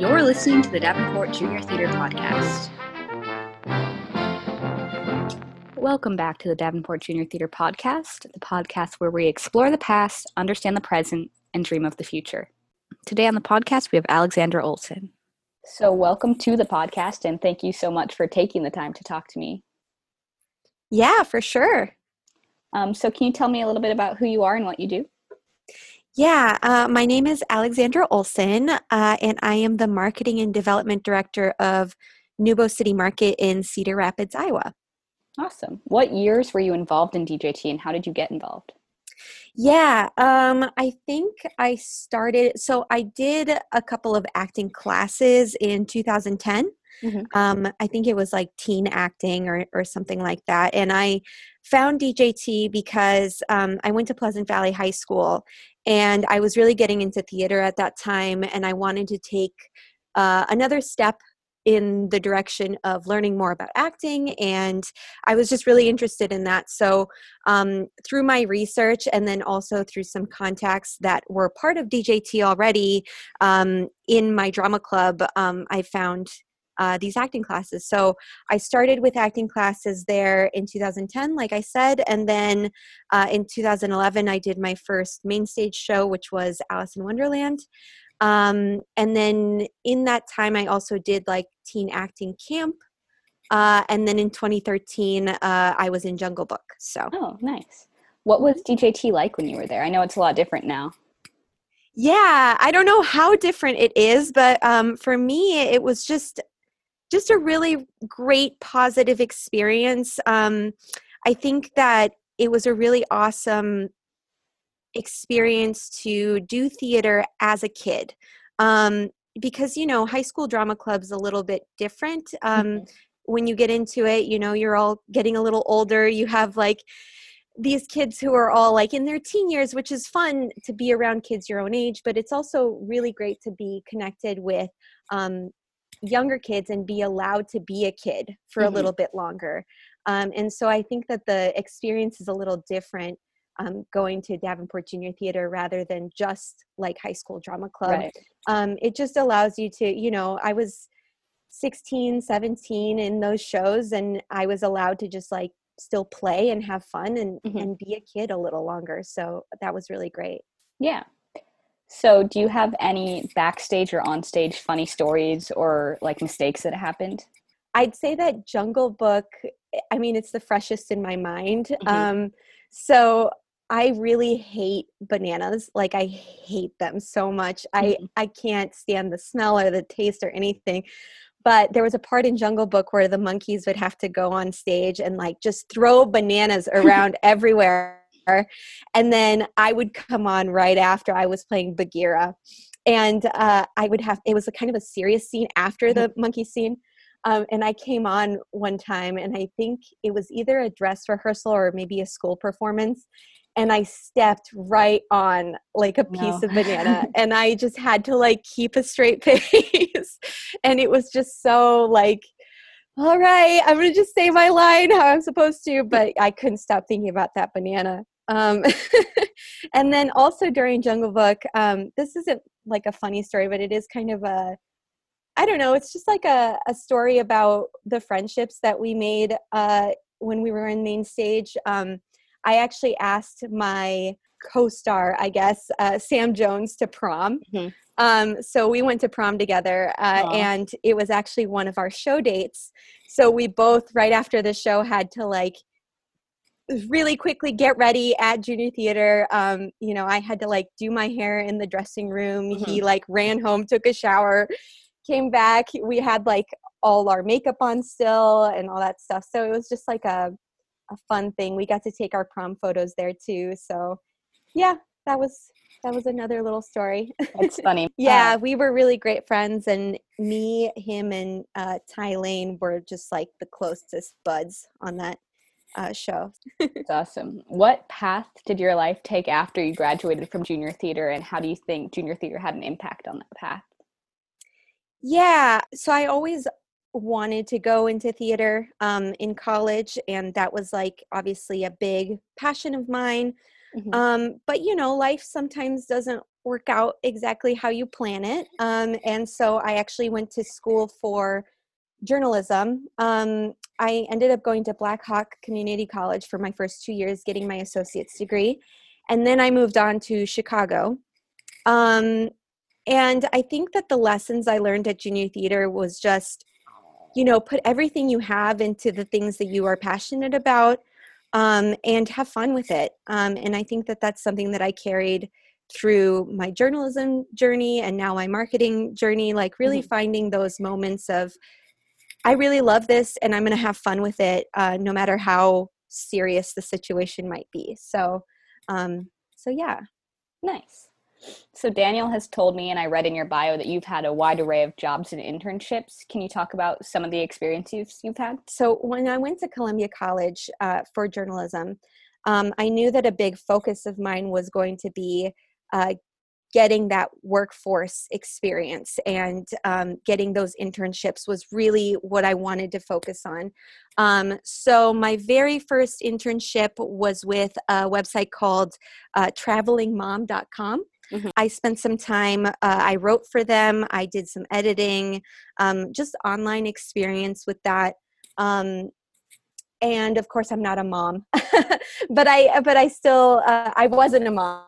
You're listening to the Davenport Junior Theater Podcast. Welcome back to the Davenport Junior Theater Podcast, the podcast where we explore the past, understand the present, and dream of the future. Today on the podcast, we have Alexandra Olson. So, welcome to the podcast, and thank you so much for taking the time to talk to me. Yeah, for sure. Um, so, can you tell me a little bit about who you are and what you do? Yeah, uh, my name is Alexandra Olson, uh, and I am the Marketing and Development Director of NewBo City Market in Cedar Rapids, Iowa. Awesome. What years were you involved in DJT and how did you get involved? Yeah, um, I think I started, so I did a couple of acting classes in 2010. Mm-hmm. Um, I think it was like teen acting or, or something like that. And I found DJT because um, I went to Pleasant Valley High School and I was really getting into theater at that time, and I wanted to take uh, another step in the direction of learning more about acting and i was just really interested in that. So um, through my research and then also through some contacts that were part of djt already um, in my drama club um, i found uh, these acting classes. So I started with acting classes there in 2010, like I said, and then uh, in 2011 I did my first main stage show, which was Alice in Wonderland. Um, and then in that time, I also did like teen acting camp. Uh, and then in 2013, uh, I was in Jungle Book. So oh, nice. What was DJT like when you were there? I know it's a lot different now. Yeah, I don't know how different it is, but um, for me, it was just just a really great positive experience. Um, I think that it was a really awesome experience to do theater as a kid. Um, because, you know, high school drama club's a little bit different. Um, mm-hmm. When you get into it, you know, you're all getting a little older. You have like, these kids who are all like in their teen years, which is fun to be around kids your own age, but it's also really great to be connected with um, younger kids and be allowed to be a kid for mm-hmm. a little bit longer. Um, and so I think that the experience is a little different um, going to Davenport Junior Theater rather than just like high school drama club. Right. Um, it just allows you to, you know, I was 16, 17 in those shows and I was allowed to just like still play and have fun and, mm-hmm. and be a kid a little longer. So that was really great. Yeah. So, do you have any backstage or onstage funny stories or like mistakes that happened? I'd say that Jungle Book, I mean, it's the freshest in my mind. Mm-hmm. Um, so, I really hate bananas. Like, I hate them so much. Mm-hmm. I, I can't stand the smell or the taste or anything. But there was a part in Jungle Book where the monkeys would have to go on stage and like just throw bananas around everywhere and then I would come on right after I was playing Bagheera. And uh, I would have, it was a kind of a serious scene after mm-hmm. the monkey scene. Um, and I came on one time, and I think it was either a dress rehearsal or maybe a school performance. And I stepped right on like a piece no. of banana, and I just had to like keep a straight face. and it was just so like, all right, I'm gonna just say my line how I'm supposed to, but I couldn't stop thinking about that banana. Um, and then also during Jungle Book, um, this isn't like a funny story, but it is kind of a, I don't know, it's just like a, a story about the friendships that we made uh, when we were in main stage. Um, I actually asked my co-star, I guess, uh, Sam Jones to prom. Mm-hmm. Um, so we went to prom together, uh, and it was actually one of our show dates. So we both, right after the show, had to like really quickly get ready at junior theater um, you know i had to like do my hair in the dressing room. Mm-hmm. he like ran home took a shower came back. We had like all our makeup on still and all that stuff. So it was just like a, a fun thing. We got to take our prom photos there too. So yeah that was that was another little story. It's funny. Yeah we were really great friends and me him and uh, ty lane were just like the closest buds on that uh, show. That's awesome. What path did your life take after you graduated from junior theater, and how do you think junior theater had an impact on that path? Yeah, so I always wanted to go into theater um, in college, and that was like obviously a big passion of mine. Mm-hmm. Um, but you know, life sometimes doesn't work out exactly how you plan it. Um, and so I actually went to school for journalism. Um, I ended up going to Black Hawk Community College for my first two years, getting my associate's degree. And then I moved on to Chicago. Um, and I think that the lessons I learned at junior theater was just, you know, put everything you have into the things that you are passionate about um, and have fun with it. Um, and I think that that's something that I carried through my journalism journey and now my marketing journey, like really mm-hmm. finding those moments of, I really love this and I'm going to have fun with it, uh, no matter how serious the situation might be. So, um, so yeah. Nice. So Daniel has told me, and I read in your bio that you've had a wide array of jobs and internships. Can you talk about some of the experiences you've had? So when I went to Columbia College uh, for journalism, um, I knew that a big focus of mine was going to be uh, getting that workforce experience and um, getting those internships was really what I wanted to focus on. Um, so, my very first internship was with a website called uh, travelingmom.com. Mm-hmm. I spent some time, uh, I wrote for them, I did some editing, um, just online experience with that. Um, and of course, I'm not a mom, but I, but I still, uh, I wasn't a mom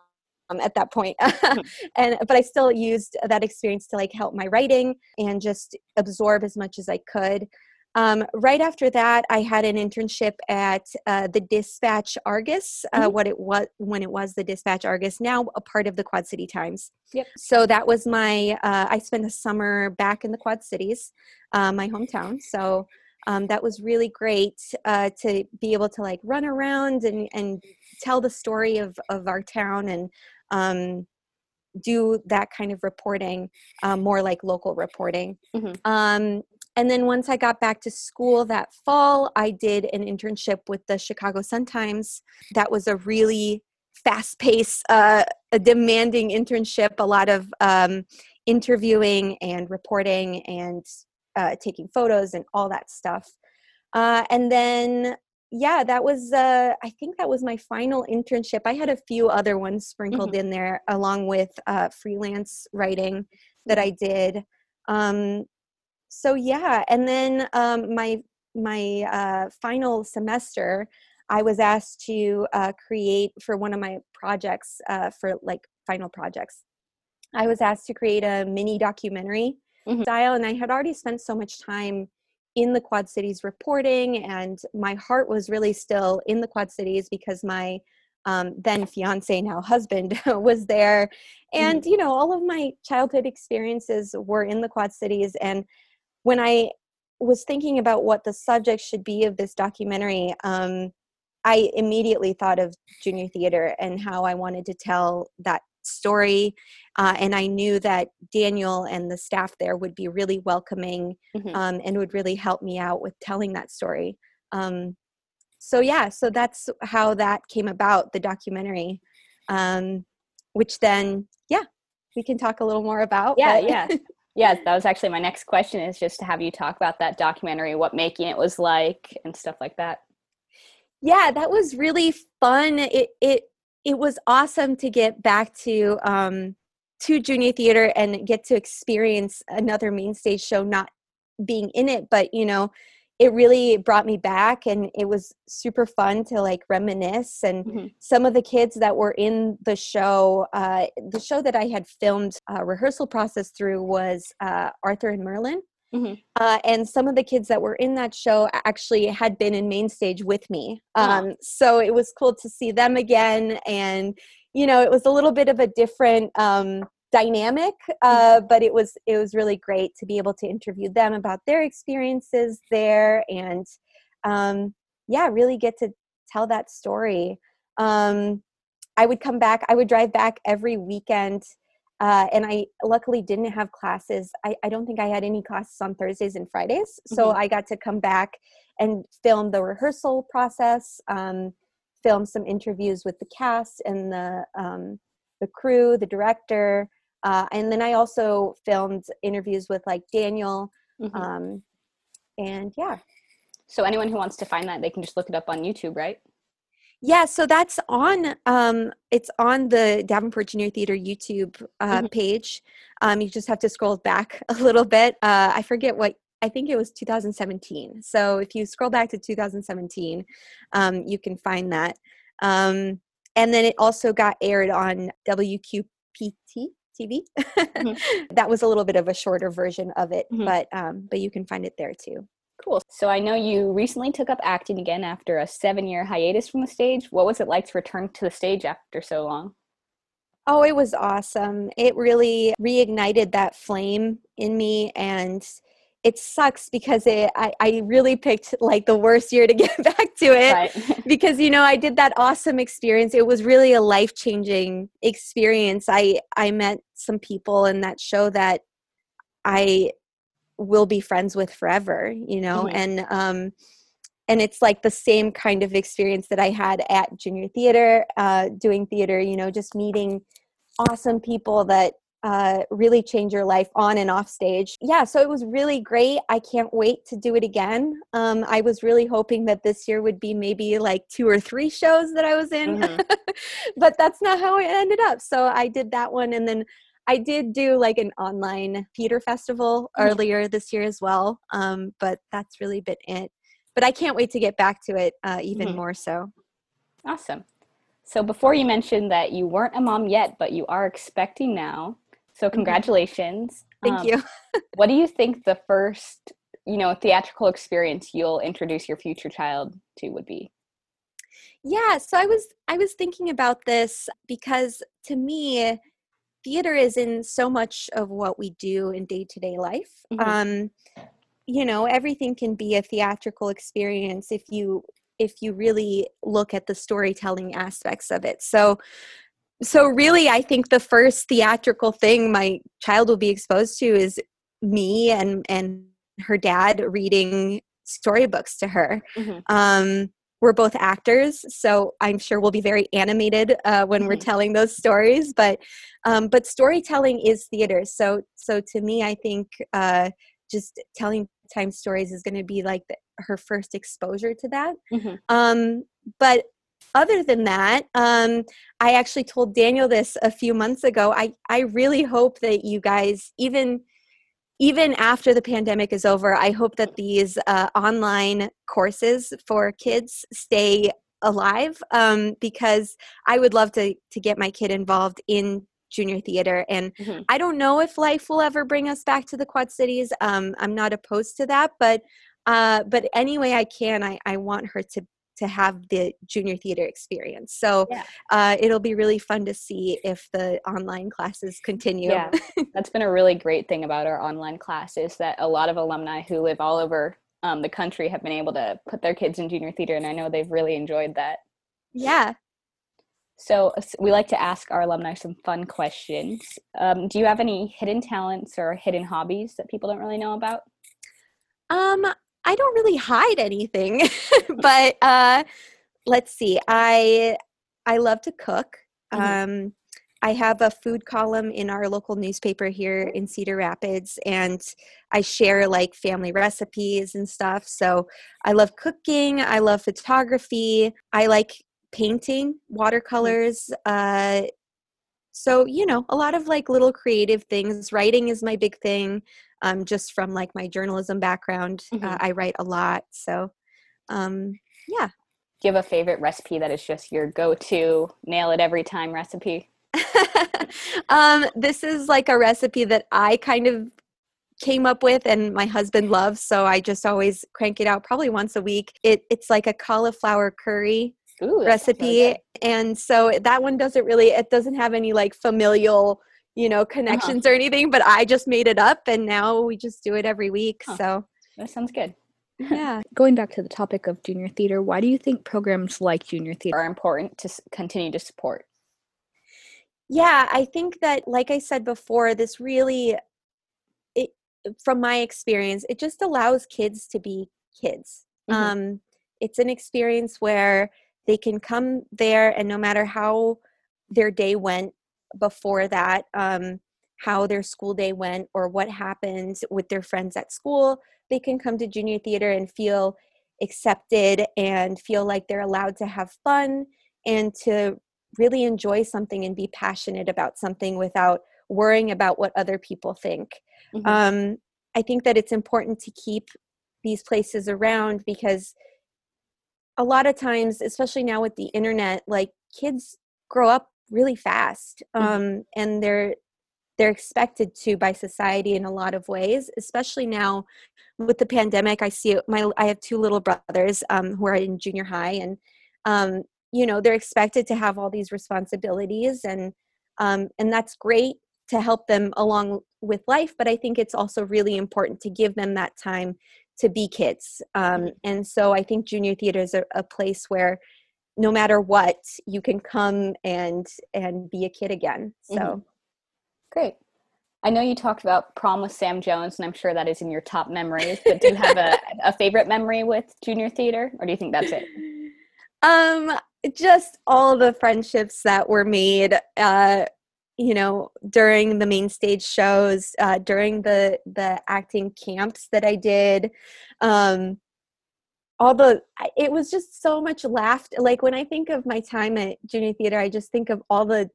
um, at that point. And but I still used that experience to like help my writing and just absorb as much as I could. Um, right after that, I had an internship at uh, the Dispatch Argus, uh, mm-hmm. what it was when it was the Dispatch Argus, now a part of the Quad City Times. Yep. So that was my. Uh, I spent the summer back in the Quad Cities, uh, my hometown. So um, that was really great uh, to be able to like run around and and tell the story of of our town and um, do that kind of reporting, um, more like local reporting. Mm-hmm. Um, and then once I got back to school that fall, I did an internship with the Chicago Sun Times. That was a really fast paced, uh, a demanding internship, a lot of um, interviewing and reporting and uh, taking photos and all that stuff. Uh, and then yeah that was uh, i think that was my final internship i had a few other ones sprinkled mm-hmm. in there along with uh, freelance writing that i did um, so yeah and then um, my my uh, final semester i was asked to uh, create for one of my projects uh, for like final projects i was asked to create a mini documentary mm-hmm. style and i had already spent so much time in the Quad Cities reporting, and my heart was really still in the Quad Cities because my um, then fiance, now husband, was there. And, mm. you know, all of my childhood experiences were in the Quad Cities. And when I was thinking about what the subject should be of this documentary, um, I immediately thought of junior theater and how I wanted to tell that story. Uh, and I knew that Daniel and the staff there would be really welcoming mm-hmm. um, and would really help me out with telling that story. Um, so, yeah, so that's how that came about, the documentary, um, which then, yeah, we can talk a little more about. Yeah, but- yeah. Yes, that was actually my next question is just to have you talk about that documentary, what making it was like and stuff like that. Yeah, that was really fun. It it it was awesome to get back to um, to junior theater and get to experience another main stage show not being in it but you know it really brought me back and it was super fun to like reminisce and mm-hmm. some of the kids that were in the show uh, the show that i had filmed a rehearsal process through was uh, arthur and merlin Mm-hmm. Uh, and some of the kids that were in that show actually had been in main stage with me. Um, So it was cool to see them again. And, you know, it was a little bit of a different um, dynamic, uh, mm-hmm. but it was, it was really great to be able to interview them about their experiences there and, um, yeah, really get to tell that story. Um, I would come back, I would drive back every weekend uh, and I luckily didn't have classes. I, I, don't think I had any classes on Thursdays and Fridays. So mm-hmm. I got to come back and film the rehearsal process, um, film some interviews with the cast and the, um, the crew, the director. Uh, and then I also filmed interviews with like Daniel. Mm-hmm. Um, and yeah. So anyone who wants to find that, they can just look it up on YouTube, right? Yeah, so that's on. Um, it's on the Davenport Junior Theater YouTube uh, mm-hmm. page. Um, you just have to scroll back a little bit. Uh, I forget what. I think it was 2017. So if you scroll back to 2017, um, you can find that. Um, and then it also got aired on WQPT TV. mm-hmm. that was a little bit of a shorter version of it, mm-hmm. but um, but you can find it there too. Cool. So I know you recently took up acting again after a seven year hiatus from the stage. What was it like to return to the stage after so long? Oh, it was awesome. It really reignited that flame in me and it sucks because it I, I really picked like the worst year to get back to it right. because you know I did that awesome experience. It was really a life changing experience. I I met some people in that show that I will be friends with forever, you know, mm-hmm. and um and it's like the same kind of experience that I had at junior theater, uh, doing theater, you know, just meeting awesome people that uh, really change your life on and off stage. Yeah, so it was really great. I can't wait to do it again. Um, I was really hoping that this year would be maybe like two or three shows that I was in, mm-hmm. but that's not how it ended up. So I did that one and then I did do like an online theater festival mm-hmm. earlier this year as well, um, but that's really been it. But I can't wait to get back to it uh, even mm-hmm. more so. Awesome. So before you mentioned that you weren't a mom yet, but you are expecting now. So mm-hmm. congratulations. Thank um, you. what do you think the first, you know, theatrical experience you'll introduce your future child to would be? Yeah, so I was I was thinking about this because to me theater is in so much of what we do in day-to-day life mm-hmm. um you know everything can be a theatrical experience if you if you really look at the storytelling aspects of it so so really i think the first theatrical thing my child will be exposed to is me and and her dad reading storybooks to her mm-hmm. um we're both actors so i'm sure we'll be very animated uh, when mm-hmm. we're telling those stories but um, but storytelling is theater so so to me i think uh, just telling time stories is going to be like the, her first exposure to that mm-hmm. um, but other than that um, i actually told daniel this a few months ago i i really hope that you guys even even after the pandemic is over, I hope that these uh, online courses for kids stay alive um, because I would love to to get my kid involved in junior theater and mm-hmm. i don't know if life will ever bring us back to the quad cities um, i'm not opposed to that but uh, but any way i can I, I want her to to have the junior theater experience. So yeah. uh, it'll be really fun to see if the online classes continue. Yeah, that's been a really great thing about our online classes that a lot of alumni who live all over um, the country have been able to put their kids in junior theater, and I know they've really enjoyed that. Yeah. So we like to ask our alumni some fun questions. Um, do you have any hidden talents or hidden hobbies that people don't really know about? Um, I don't really hide anything, but uh, let's see. I I love to cook. Mm-hmm. Um, I have a food column in our local newspaper here in Cedar Rapids, and I share like family recipes and stuff. So I love cooking. I love photography. I like painting, watercolors. Uh, so you know, a lot of like little creative things. Writing is my big thing um, just from like my journalism background. Uh, mm-hmm. Uh, I write a lot. So, um, yeah. Do you have a favorite recipe that is just your go to, nail it every time recipe? um, this is like a recipe that I kind of came up with and my husband loves so i just always crank it out probably once a week it, it's like a cauliflower curry Ooh, recipe and so that one doesn't really it doesn't have any like familial you know, uh-huh. connections uh-huh. or anything, but I just made it up and now we just do it every week. Huh. So that sounds good. Yeah. Going back to the topic of junior theater, why do you think programs like junior theater are important to continue to support? Yeah, I think that, like I said before, this really, it, from my experience, it just allows kids to be kids. Mm-hmm. Um, it's an experience where they can come there and no matter how their day went, before that um, how their school day went or what happened with their friends at school they can come to junior theater and feel accepted and feel like they're allowed to have fun and to really enjoy something and be passionate about something without worrying about what other people think. Mm-hmm. Um, I think that it's important to keep these places around because a lot of times, especially now with the internet, like kids grow up really fast mm-hmm. um, and they're they're expected to by society in a lot of ways especially now with the pandemic i see my i have two little brothers um, who are in junior high and um, you know they're expected to have all these responsibilities and um, and that's great to help them along with life but i think it's also really important to give them that time to be kids um, mm-hmm. and so i think junior theater is a, a, place where no matter what you can come and and be a kid again so. Mm-hmm. great. I know you talked about prom with sam jones and i'm sure that is in your top memories but do you have a, a favorite memory with junior theater or do you think that's it? Um just all the friendships that were made uh you know during the main stage shows uh, during the the acting camps that i did. Um all the it was just so much laughter like when i think of my time at junior theater i just think of all the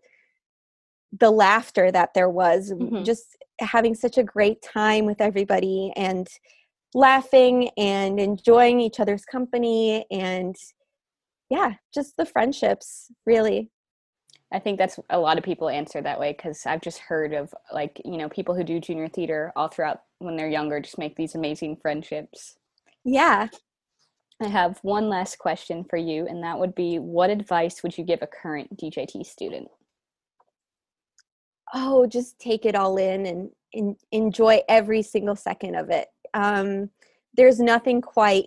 the laughter that there was mm-hmm. just having such a great time with everybody and laughing and enjoying each other's company and yeah just the friendships really I think that's a lot of people answer that way because I've just heard of like, you know, people who do junior theater all throughout when they're younger just make these amazing friendships. Yeah. I have one last question for you, and that would be what advice would you give a current DJT student? Oh, just take it all in and, enjoy every single second of it. Um, there's nothing quite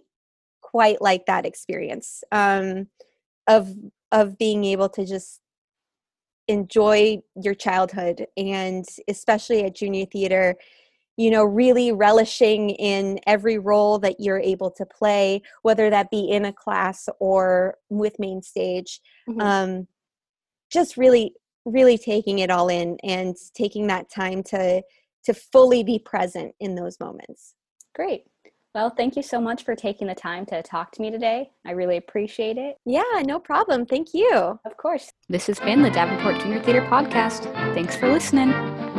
quite like that experience um, of of being able to just enjoy your childhood and especially at junior theater you know really relishing in every role that you're able to play whether that be in a class or with main stage mm-hmm. um, just really really taking it all in and taking that time to to fully be present in those moments great well, thank you so much for taking the time to talk to me today. I really appreciate it. Yeah, no problem. Thank you. Of course. This has been the Davenport Junior Theater Podcast. Thanks for listening.